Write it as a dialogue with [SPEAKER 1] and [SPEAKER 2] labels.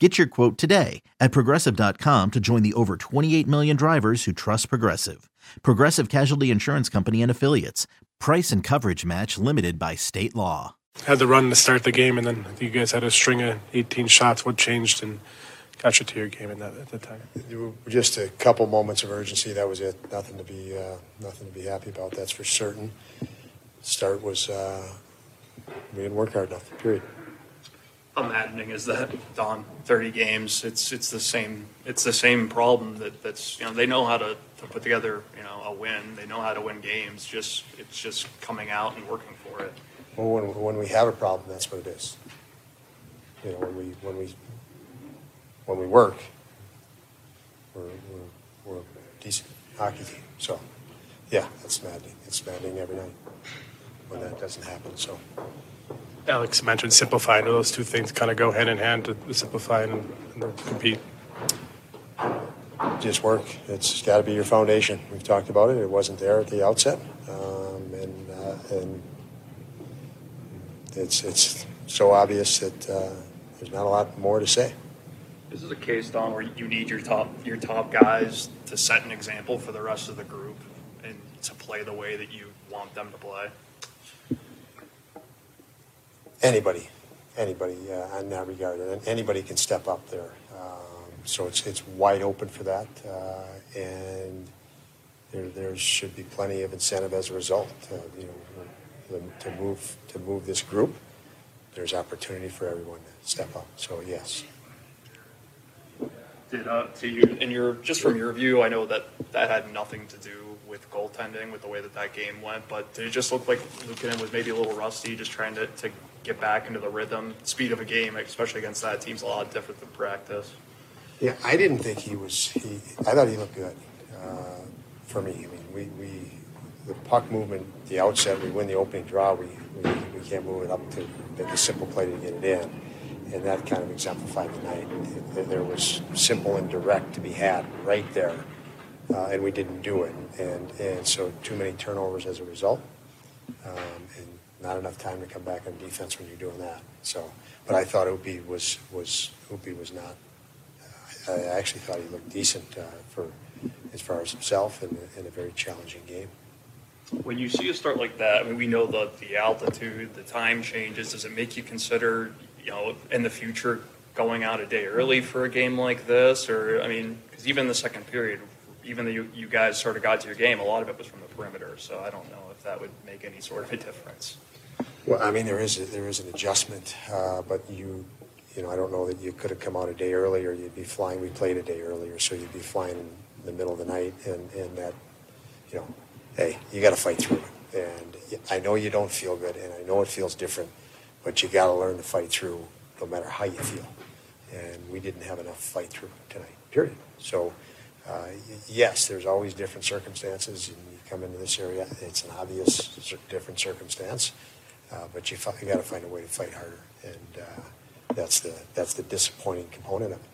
[SPEAKER 1] Get your quote today at progressive.com to join the over 28 million drivers who trust Progressive. Progressive Casualty Insurance Company and Affiliates. Price and coverage match limited by state law.
[SPEAKER 2] Had the run to start the game, and then you guys had a string of 18 shots. What changed and got you to your game at that, at that time?
[SPEAKER 3] Just a couple moments of urgency. That was it. Nothing to be uh, nothing to be happy about. That's for certain. Start was uh, we didn't work hard enough. Period
[SPEAKER 4] maddening is that, Don? Thirty games. It's it's the same. It's the same problem that that's you know they know how to, to put together you know a win. They know how to win games. Just it's just coming out and working for it.
[SPEAKER 3] Well, when when we have a problem, that's what it is. You know, when we when we when we work, we're we're, we're a decent hockey team. So, yeah, that's maddening. It's maddening every night when that doesn't happen. So.
[SPEAKER 2] Alex mentioned simplifying. those two things kind of go hand in hand to simplify and, and compete.
[SPEAKER 3] Just work. It's got to be your foundation. We've talked about it. It wasn't there at the outset, um, and uh, and it's it's so obvious that uh, there's not a lot more to say.
[SPEAKER 4] This is a case, Don, where you need your top your top guys to set an example for the rest of the group and to play the way that you want them to play
[SPEAKER 3] anybody, anybody uh, in that regard, and anybody can step up there. Um, so it's it's wide open for that, uh, and there there should be plenty of incentive as a result. Uh, you know, to move to move this group. There's opportunity for everyone to step up. So yes.
[SPEAKER 4] Did uh, to you in your just from your view, I know that that had nothing to do with goaltending, with the way that that game went. But did it just look like Luukkonen was maybe a little rusty, just trying to, to get back into the rhythm, speed of a game, especially against that team's a lot different than practice.
[SPEAKER 3] Yeah, I didn't think he was. He, I thought he looked good uh, for me. I mean, we, we the puck movement, the outset, we win the opening draw. We, we, we can't move it up to make a simple play to get it in, and that kind of exemplified the night. There was simple and direct to be had right there, uh, and we didn't do it, and and so too many turnovers as a result. Um, and not enough time to come back on defense when you're doing that. So, but I thought Opie was was Opie was not. Uh, I actually thought he looked decent uh, for as far as himself in, in a very challenging game.
[SPEAKER 4] When you see a start like that, I mean, we know the the altitude, the time changes. Does it make you consider, you know, in the future going out a day early for a game like this? Or I mean, because even the second period, even though you, you guys sort of got to your game, a lot of it was from the perimeter. So I don't know if that would make any sort of a difference.
[SPEAKER 3] Well, I mean, there is a, there is an adjustment, uh, but you you know I don't know that you could have come out a day earlier. You'd be flying. We played a day earlier, so you'd be flying in the middle of the night, and and that you know, hey, you got to fight through it. And I know you don't feel good, and I know it feels different, but you got to learn to fight through, no matter how you feel. And we didn't have enough fight through tonight. Period. So. Uh, yes, there's always different circumstances, and you come into this area, it's an obvious different circumstance. Uh, but you, you got to find a way to fight harder, and uh, that's the that's the disappointing component of it.